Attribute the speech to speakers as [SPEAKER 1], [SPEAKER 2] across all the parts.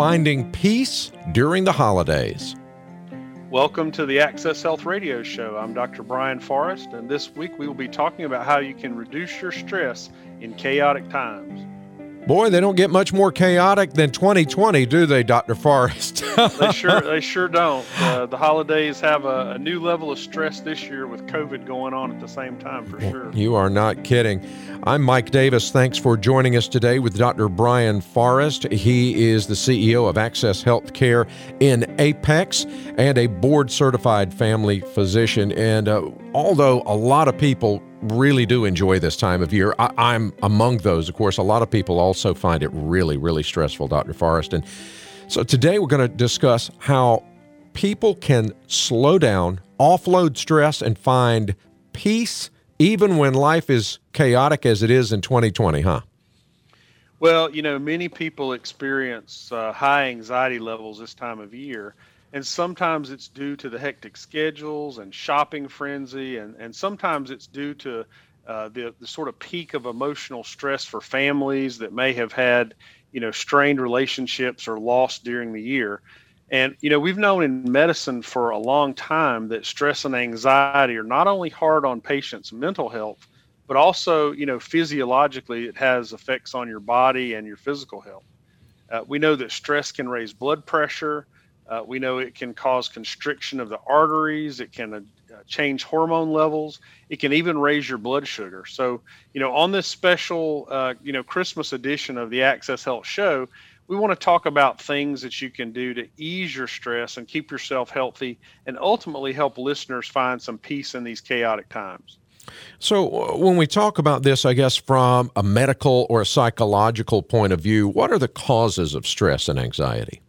[SPEAKER 1] finding peace during the holidays.
[SPEAKER 2] Welcome to the Access Health Radio Show. I'm Dr. Brian Forrest, and this week we will be talking about how you can reduce your stress in chaotic times.
[SPEAKER 1] Boy, they don't get much more chaotic than 2020, do they, Dr. Forrest?
[SPEAKER 2] they sure they sure don't. Uh, the holidays have a, a, new level of stress this year with COVID going on at the same time, for sure.
[SPEAKER 1] You are not kidding. I'm Mike Davis. Thanks for joining us today with Dr. Brian Forrest. He is the CEO of Access Healthcare in Apex and a board certified family physician. And uh, although a lot of people really do enjoy this time of year. I, am among those. Of course, a lot of people also find it really, really stressful, Dr. Forrest. And so today we're going to discuss how people can slow down, offload stress, and find peace even when life is chaotic as it is in 2020, huh?
[SPEAKER 2] Well, you know, many people experience uh, high anxiety levels this time of year and sometimes it's due to the hectic schedules and shopping frenzy, and, and sometimes it's due to uh, the, the sort of peak of emotional stress for families that may have had, you know, strained relationships or lost during the year. And, you know, we've known in medicine for a long time that stress and anxiety are not only hard on patients' mental health, but also, you know, physiologically, it has effects on your body and your physical health. Uh, we know that stress can raise blood pressure, uh, we know it can cause constriction of the arteries. It can uh, change hormone levels. It can even raise your blood sugar. So, you know, on this special, uh, you know, Christmas edition of the Access Health Show, we want to talk about things that you can do to ease your stress and keep yourself healthy and ultimately help listeners find some peace in these chaotic times.
[SPEAKER 1] So, uh, when we talk about this, I guess from a medical or a psychological point of view, what are the causes of stress and anxiety?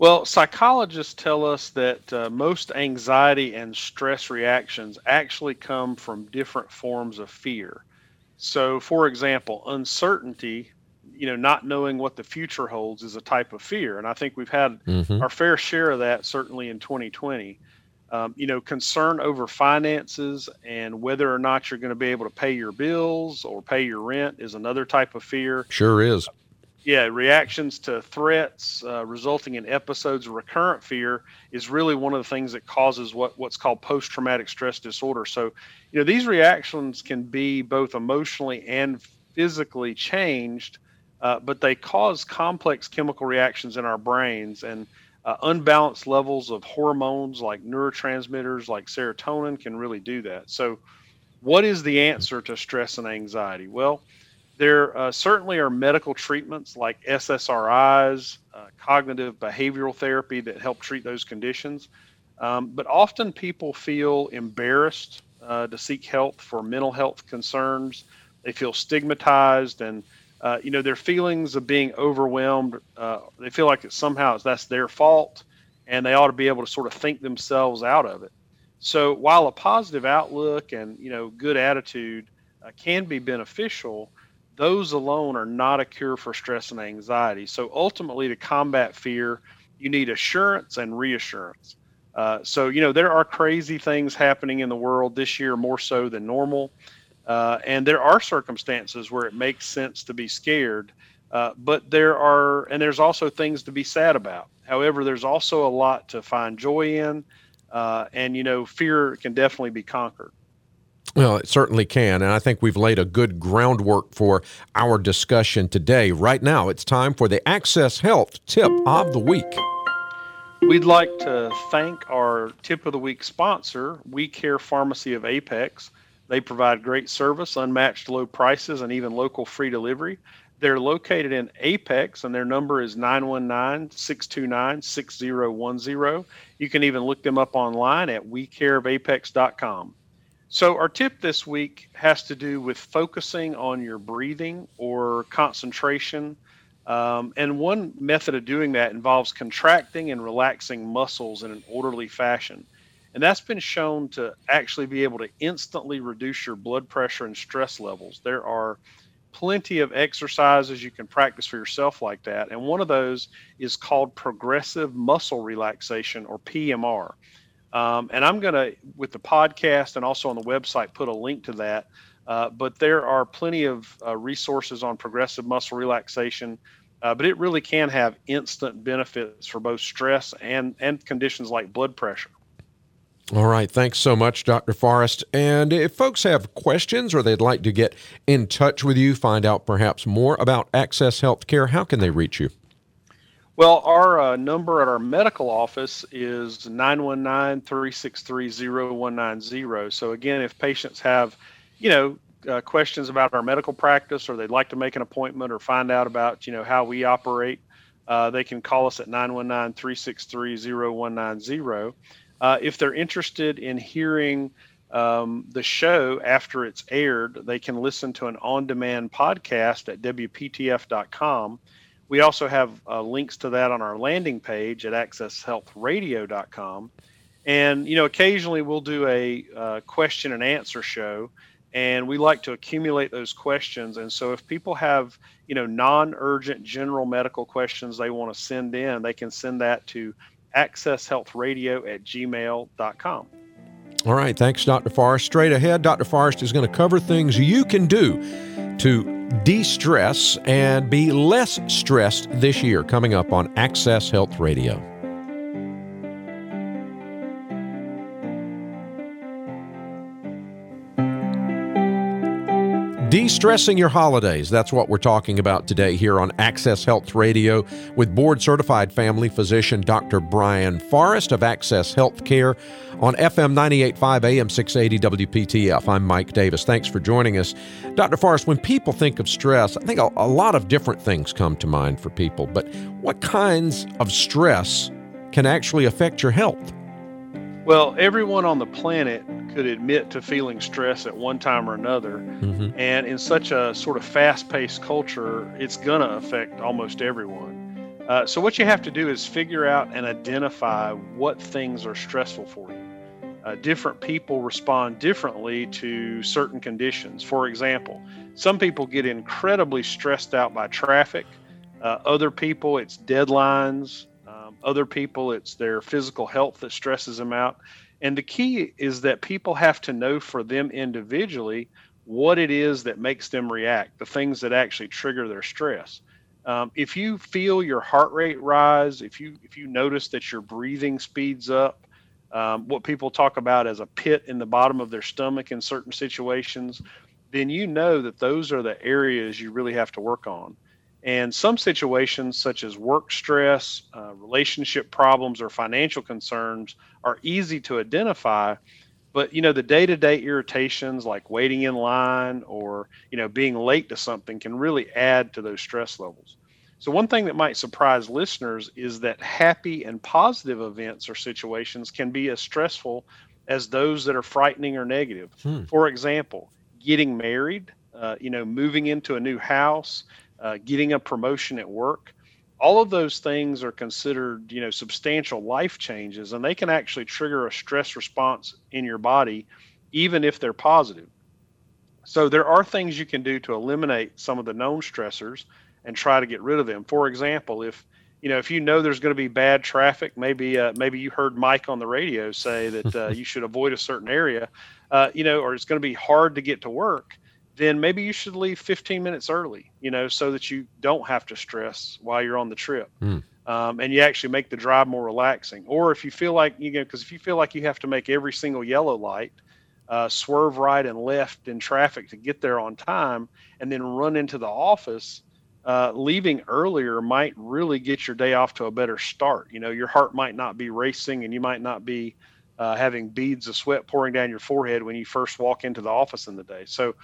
[SPEAKER 2] Well, psychologists tell us that uh, most anxiety and stress reactions actually come from different forms of fear. So, for example, uncertainty, you know, not knowing what the future holds is a type of fear. And I think we've had mm-hmm. our fair share of that certainly in 2020. Um, you know, concern over finances and whether or not you're going to be able to pay your bills or pay your rent is another type of fear.
[SPEAKER 1] Sure is
[SPEAKER 2] yeah, reactions to threats uh, resulting in episodes of recurrent fear is really one of the things that causes what what's called post-traumatic stress disorder. So, you know, these reactions can be both emotionally and physically changed, uh, but they cause complex chemical reactions in our brains and uh, unbalanced levels of hormones like neurotransmitters like serotonin can really do that. So, what is the answer to stress and anxiety? Well there uh, certainly are medical treatments like SSRIs, uh, cognitive behavioral therapy that help treat those conditions. Um, but often people feel embarrassed uh, to seek help for mental health concerns. They feel stigmatized and uh, you know their feelings of being overwhelmed. Uh, they feel like it somehow that's their fault, and they ought to be able to sort of think themselves out of it. So while a positive outlook and you know good attitude uh, can be beneficial, those alone are not a cure for stress and anxiety. So ultimately, to combat fear, you need assurance and reassurance. Uh, so, you know, there are crazy things happening in the world this year more so than normal. Uh, and there are circumstances where it makes sense to be scared. Uh, but there are, and there's also things to be sad about. However, there's also a lot to find joy in. Uh, and, you know, fear can definitely be conquered.
[SPEAKER 1] Well, it certainly can. And I think we've laid a good groundwork for our discussion today. Right now, it's time for the Access Health Tip of the Week.
[SPEAKER 2] We'd like to thank our Tip of the Week sponsor, We Care Pharmacy of Apex. They provide great service, unmatched low prices, and even local free delivery. They're located in Apex, and their number is 919 629 6010. You can even look them up online at wecareofapex.com. So, our tip this week has to do with focusing on your breathing or concentration. Um, and one method of doing that involves contracting and relaxing muscles in an orderly fashion. And that's been shown to actually be able to instantly reduce your blood pressure and stress levels. There are plenty of exercises you can practice for yourself like that. And one of those is called progressive muscle relaxation or PMR. Um, and I'm going to, with the podcast and also on the website, put a link to that. Uh, but there are plenty of uh, resources on progressive muscle relaxation. uh, but it really can have instant benefits for both stress and, and conditions like blood pressure.
[SPEAKER 1] All right. Thanks so much, Dr. Forrest. And if folks have questions or they'd like to get in touch with you, find out perhaps more about Access Healthcare, how can they reach you?
[SPEAKER 2] Well, our uh, number at our medical office is 919 363 0190. So, again, if patients have, you know, uh, questions about our medical practice or they'd like to make an appointment or find out about, you know, how we operate, uh, they can call us at 919 363 0190. Uh, if they're interested in hearing um, the show after it's aired, they can listen to an on demand podcast at WPTF.com. We also have uh, links to that on our landing page at accesshealthradio.com. And, you know, occasionally we'll do a uh, question and answer show, and we like to accumulate those questions. And so if people have, you know, non urgent general medical questions they want to send in, they can send that to accesshealthradio at gmail.com.
[SPEAKER 1] All right. Thanks, Dr. Forrest. Straight ahead, Dr. Forrest is going to cover things you can do to de stress and be less stressed this year coming up on Access Health Radio. De stressing your holidays. That's what we're talking about today here on Access Health Radio with board certified family physician Dr. Brian Forrest of Access Healthcare on FM 985 AM 680 WPTF. I'm Mike Davis. Thanks for joining us. Dr. Forrest, when people think of stress, I think a, a lot of different things come to mind for people, but what kinds of stress can actually affect your health?
[SPEAKER 2] Well, everyone on the planet could admit to feeling stress at one time or another. Mm-hmm. And in such a sort of fast paced culture, it's going to affect almost everyone. Uh, so, what you have to do is figure out and identify what things are stressful for you. Uh, different people respond differently to certain conditions. For example, some people get incredibly stressed out by traffic. Uh, other people, it's deadlines. Um, other people, it's their physical health that stresses them out. And the key is that people have to know for them individually what it is that makes them react, the things that actually trigger their stress. Um, if you feel your heart rate rise, if you if you notice that your breathing speeds up, um, what people talk about as a pit in the bottom of their stomach in certain situations, then you know that those are the areas you really have to work on. And some situations, such as work stress, uh, relationship problems, or financial concerns, are easy to identify. But you know, the day-to-day irritations like waiting in line or you know being late to something can really add to those stress levels. So one thing that might surprise listeners is that happy and positive events or situations can be as stressful as those that are frightening or negative. Hmm. For example, getting married, uh, you know, moving into a new house, uh, getting a promotion at work all of those things are considered you know substantial life changes and they can actually trigger a stress response in your body even if they're positive. So there are things you can do to eliminate some of the known stressors and try to get rid of them. For example if you know if you know there's going to be bad traffic maybe uh, maybe you heard mike on the radio say that uh, you should avoid a certain area uh, you know or it's going to be hard to get to work then maybe you should leave 15 minutes early, you know, so that you don't have to stress while you're on the trip. Mm. Um, and you actually make the drive more relaxing. Or if you feel like, you know, because if you feel like you have to make every single yellow light, uh, swerve right and left in traffic to get there on time, and then run into the office, uh, leaving earlier might really get your day off to a better start. You know, your heart might not be racing and you might not be uh, having beads of sweat pouring down your forehead when you first walk into the office in the day. So,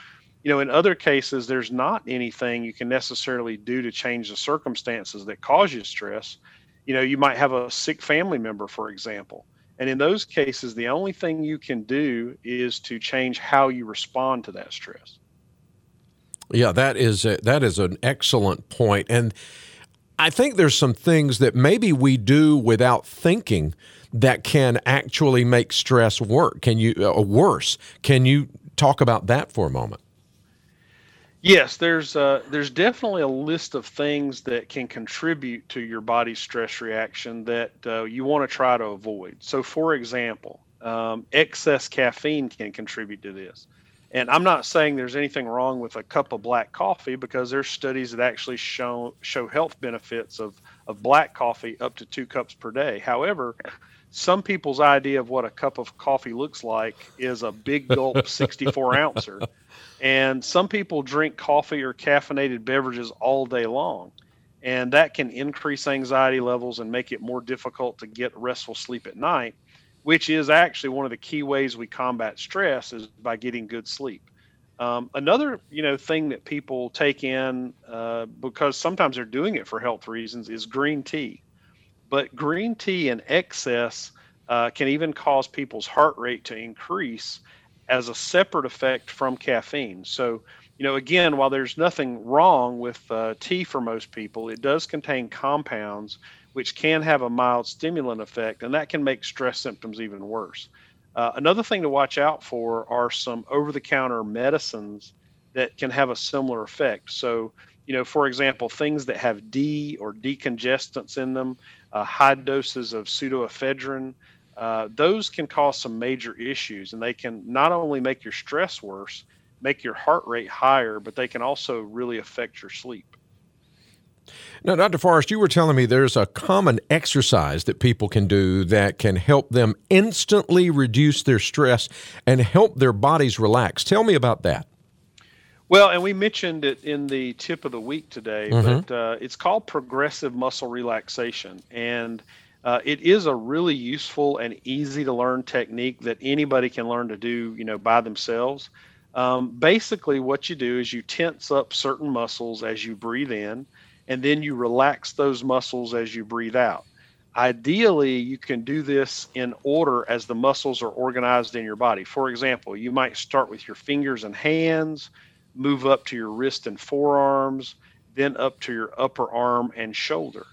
[SPEAKER 2] you know, in other cases, there's not anything you can necessarily do to change the circumstances that cause you stress. You know, you might have a sick family member, for example. And in those cases, the only thing you can do is to change how you respond to that stress.
[SPEAKER 1] Yeah, that is a, that is an excellent point, and I think there's some things that maybe we do without thinking that can actually make stress work. Can you uh, worse? Can you talk about that for a moment?
[SPEAKER 2] Yes, there's uh, there's definitely a list of things that can contribute to your body's stress reaction that uh, you want to try to avoid. So, for example, um, excess caffeine can contribute to this, And I'm not saying there's anything wrong with a cup of black coffee because there's studies that actually show show health benefits of of black coffee up to two cups per day. However, some people's idea of what a cup of coffee looks like is a big gulp 64 ouncer. And some people drink coffee or caffeinated beverages all day long. And that can increase anxiety levels and make it more difficult to get restful sleep at night, which is actually one of the key ways we combat stress is by getting good sleep. Um, another, you know, thing that people take in uh, because sometimes they're doing it for health reasons is green tea. But green tea in excess uh, can even cause people's heart rate to increase as a separate effect from caffeine. So, you know, again, while there's nothing wrong with uh, tea for most people, it does contain compounds which can have a mild stimulant effect, and that can make stress symptoms even worse. Uh, another thing to watch out for are some over the counter medicines that can have a similar effect. So, you know, for example, things that have D or decongestants in them, uh, high doses of pseudoephedrine, uh, those can cause some major issues and they can not only make your stress worse, make your heart rate higher, but they can also really affect your sleep.
[SPEAKER 1] Now, Dr. Forrest, you were telling me there's a common exercise that people can do that can help them instantly reduce their stress and help their bodies relax. Tell me about that.
[SPEAKER 2] Well, and we mentioned it in the tip of the week today, mm-hmm. but uh, it's called progressive muscle relaxation. And uh, it is a really useful and easy to learn technique that anybody can learn to do, you know, by themselves. Um, basically, what you do is you tense up certain muscles as you breathe in, and then you relax those muscles as you breathe out. Ideally, you can do this in order as the muscles are organized in your body. For example, you might start with your fingers and hands move up to your wrist and forearms, then up to your upper arm and shoulder.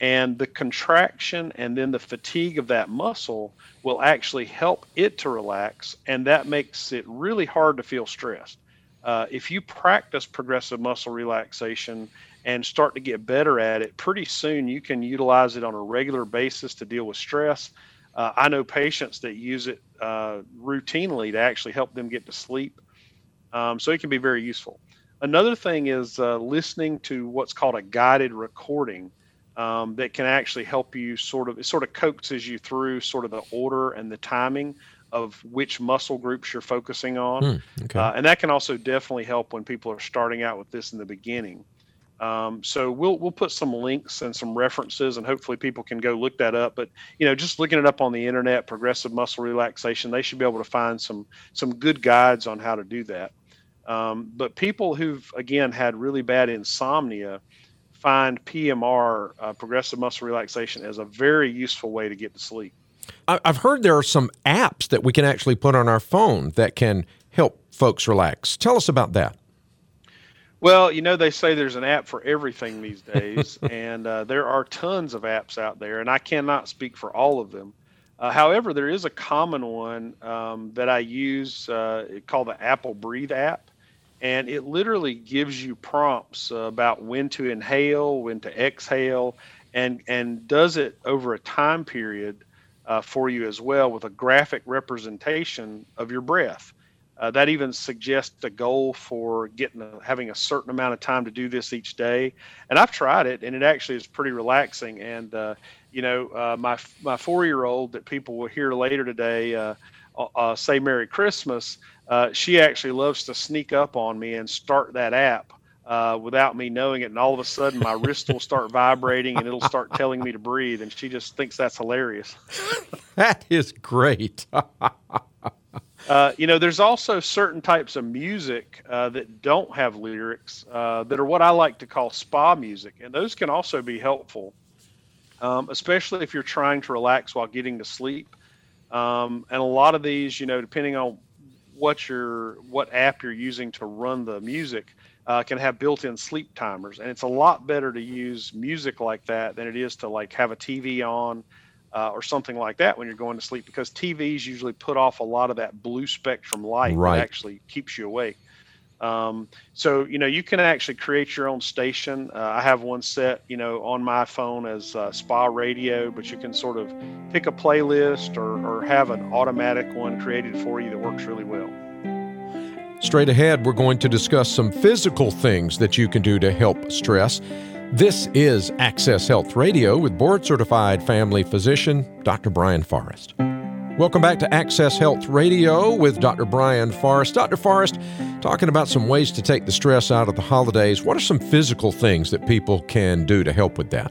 [SPEAKER 2] And the contraction and then the fatigue of that muscle will actually help it to relax, and that makes it really hard to feel stressed. Uh, if you practice progressive muscle relaxation and start to get better at it, pretty soon you can utilize it on a regular basis to deal with stress. Uh, I know patients that use it uh, routinely to actually help them get to sleep. Um, so it can be very useful. Another thing is uh, listening to what's called a guided recording um, that can actually help you sort of it sort of coaxes you through sort of the order and the timing of which muscle groups you're focusing on, mm, okay. uh, and that can also definitely help when people are starting out with this in the beginning. Um, so we'll we'll put some links and some references, and hopefully people can go look that up. But you know, just looking it up on the internet, progressive muscle relaxation, they should be able to find some some good guides on how to do that. Um, but people who've again had really bad insomnia find PMR, uh, progressive muscle relaxation, as a very useful way to get to sleep.
[SPEAKER 1] I've heard there are some apps that we can actually put on our phone that can help folks relax. Tell us about that.
[SPEAKER 2] Well, you know, they say there's an app for everything these days, and uh, there are tons of apps out there, and I cannot speak for all of them. Uh, however, there is a common one um, that I use uh, called the Apple Breathe app and it literally gives you prompts about when to inhale, when to exhale, and and does it over a time period uh, for you as well with a graphic representation of your breath. Uh, that even suggests a goal for getting a, having a certain amount of time to do this each day. And I've tried it, and it actually is pretty relaxing. And uh, you know, uh, my my four year old that people will hear later today uh, uh, say Merry Christmas uh, she actually loves to sneak up on me and start that app uh, without me knowing it. And all of a sudden, my wrist will start vibrating and it'll start telling me to breathe. And she just thinks that's hilarious.
[SPEAKER 1] that is great.
[SPEAKER 2] uh, you know, there's also certain types of music uh, that don't have lyrics uh, that are what I like to call spa music. And those can also be helpful, um, especially if you're trying to relax while getting to sleep. Um, and a lot of these, you know, depending on what your what app you're using to run the music uh, can have built-in sleep timers, and it's a lot better to use music like that than it is to like have a TV on uh, or something like that when you're going to sleep because TVs usually put off a lot of that blue spectrum light right. that actually keeps you awake. Um, so you know you can actually create your own station. Uh, I have one set you know on my phone as uh, spa radio, but you can sort of pick a playlist or, or have an automatic one created for you that works really well.
[SPEAKER 1] Straight ahead, we're going to discuss some physical things that you can do to help stress. This is Access Health Radio with board certified family physician Dr. Brian Forrest. Welcome back to Access Health Radio with Dr. Brian Forrest. Dr. Forrest, talking about some ways to take the stress out of the holidays. What are some physical things that people can do to help with that?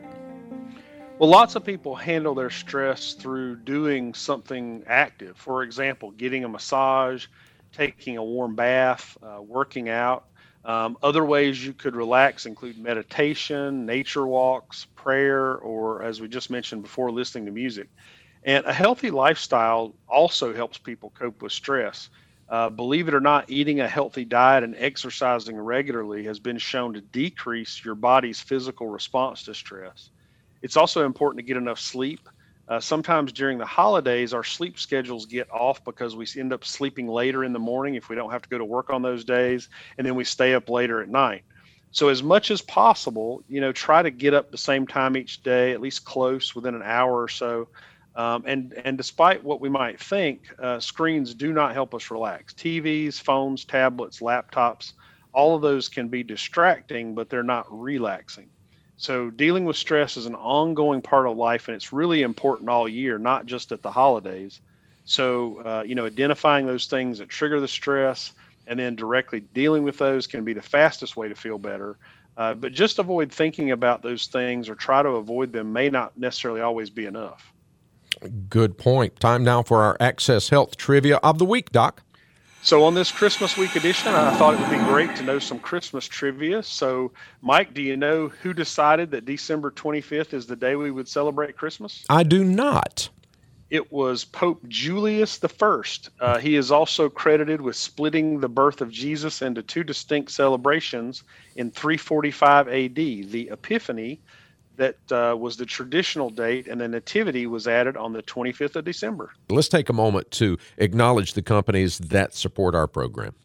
[SPEAKER 2] Well, lots of people handle their stress through doing something active. For example, getting a massage, taking a warm bath, uh, working out. Um, other ways you could relax include meditation, nature walks, prayer, or as we just mentioned before, listening to music. And a healthy lifestyle also helps people cope with stress. Uh, believe it or not, eating a healthy diet and exercising regularly has been shown to decrease your body's physical response to stress. It's also important to get enough sleep. Uh, sometimes during the holidays, our sleep schedules get off because we end up sleeping later in the morning if we don't have to go to work on those days, and then we stay up later at night. So, as much as possible, you know, try to get up the same time each day, at least close within an hour or so. Um, and and despite what we might think, uh, screens do not help us relax. TVs, phones, tablets, laptops, all of those can be distracting, but they're not relaxing. So dealing with stress is an ongoing part of life, and it's really important all year, not just at the holidays. So uh, you know, identifying those things that trigger the stress, and then directly dealing with those can be the fastest way to feel better. Uh, but just avoid thinking about those things or try to avoid them may not necessarily always be enough.
[SPEAKER 1] Good point. Time now for our Access Health Trivia of the Week, Doc.
[SPEAKER 2] So, on this Christmas week edition, I thought it would be great to know some Christmas trivia. So, Mike, do you know who decided that December 25th is the day we would celebrate Christmas?
[SPEAKER 1] I do not.
[SPEAKER 2] It was Pope Julius I. Uh, he is also credited with splitting the birth of Jesus into two distinct celebrations in 345 AD the Epiphany that uh, was the traditional date, and the Nativity was added on the 25th of December.
[SPEAKER 1] Let's take a moment to acknowledge the companies that support our program.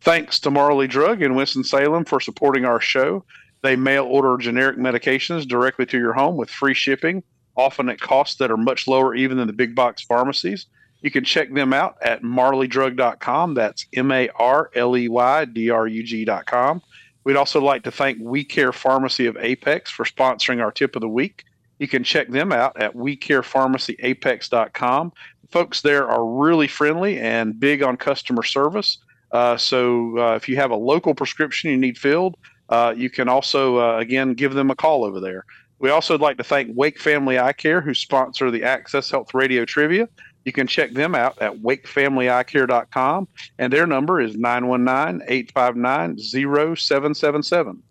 [SPEAKER 2] Thanks to Marley Drug in Winston-Salem for supporting our show. They mail order generic medications directly to your home with free shipping, often at costs that are much lower even than the big box pharmacies. You can check them out at marleydrug.com. That's M A R L E Y D R U G.com. We'd also like to thank We Care Pharmacy of Apex for sponsoring our tip of the week. You can check them out at wecarepharmacyapex.com. Folks there are really friendly and big on customer service. Uh, so uh, if you have a local prescription you need filled, uh, you can also, uh, again, give them a call over there. We also would like to thank Wake Family Eye Care, who sponsor the Access Health Radio Trivia. You can check them out at wakefamilyeyecare.com, and their number is 919 859 0777.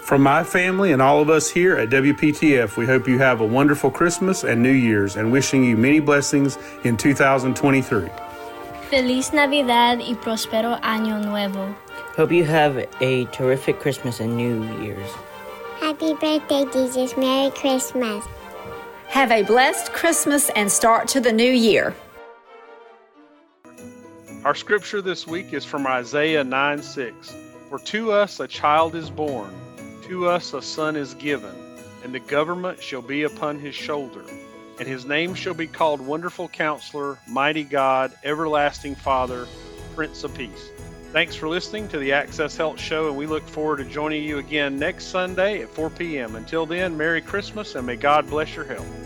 [SPEAKER 3] From my family and all of us here at WPTF, we hope you have a wonderful Christmas and New Year's and wishing you many blessings in 2023.
[SPEAKER 4] Feliz Navidad y próspero Año Nuevo.
[SPEAKER 5] Hope you have a terrific Christmas and New Year's.
[SPEAKER 6] Happy birthday, Jesus. Merry Christmas.
[SPEAKER 7] Have a blessed Christmas and start to the new year.
[SPEAKER 2] Our scripture this week is from Isaiah 9 6. For to us a child is born, to us a son is given, and the government shall be upon his shoulder. And his name shall be called Wonderful Counselor, Mighty God, Everlasting Father, Prince of Peace. Thanks for listening to the Access Health Show, and we look forward to joining you again next Sunday at 4 p.m. Until then, Merry Christmas and may God bless your health.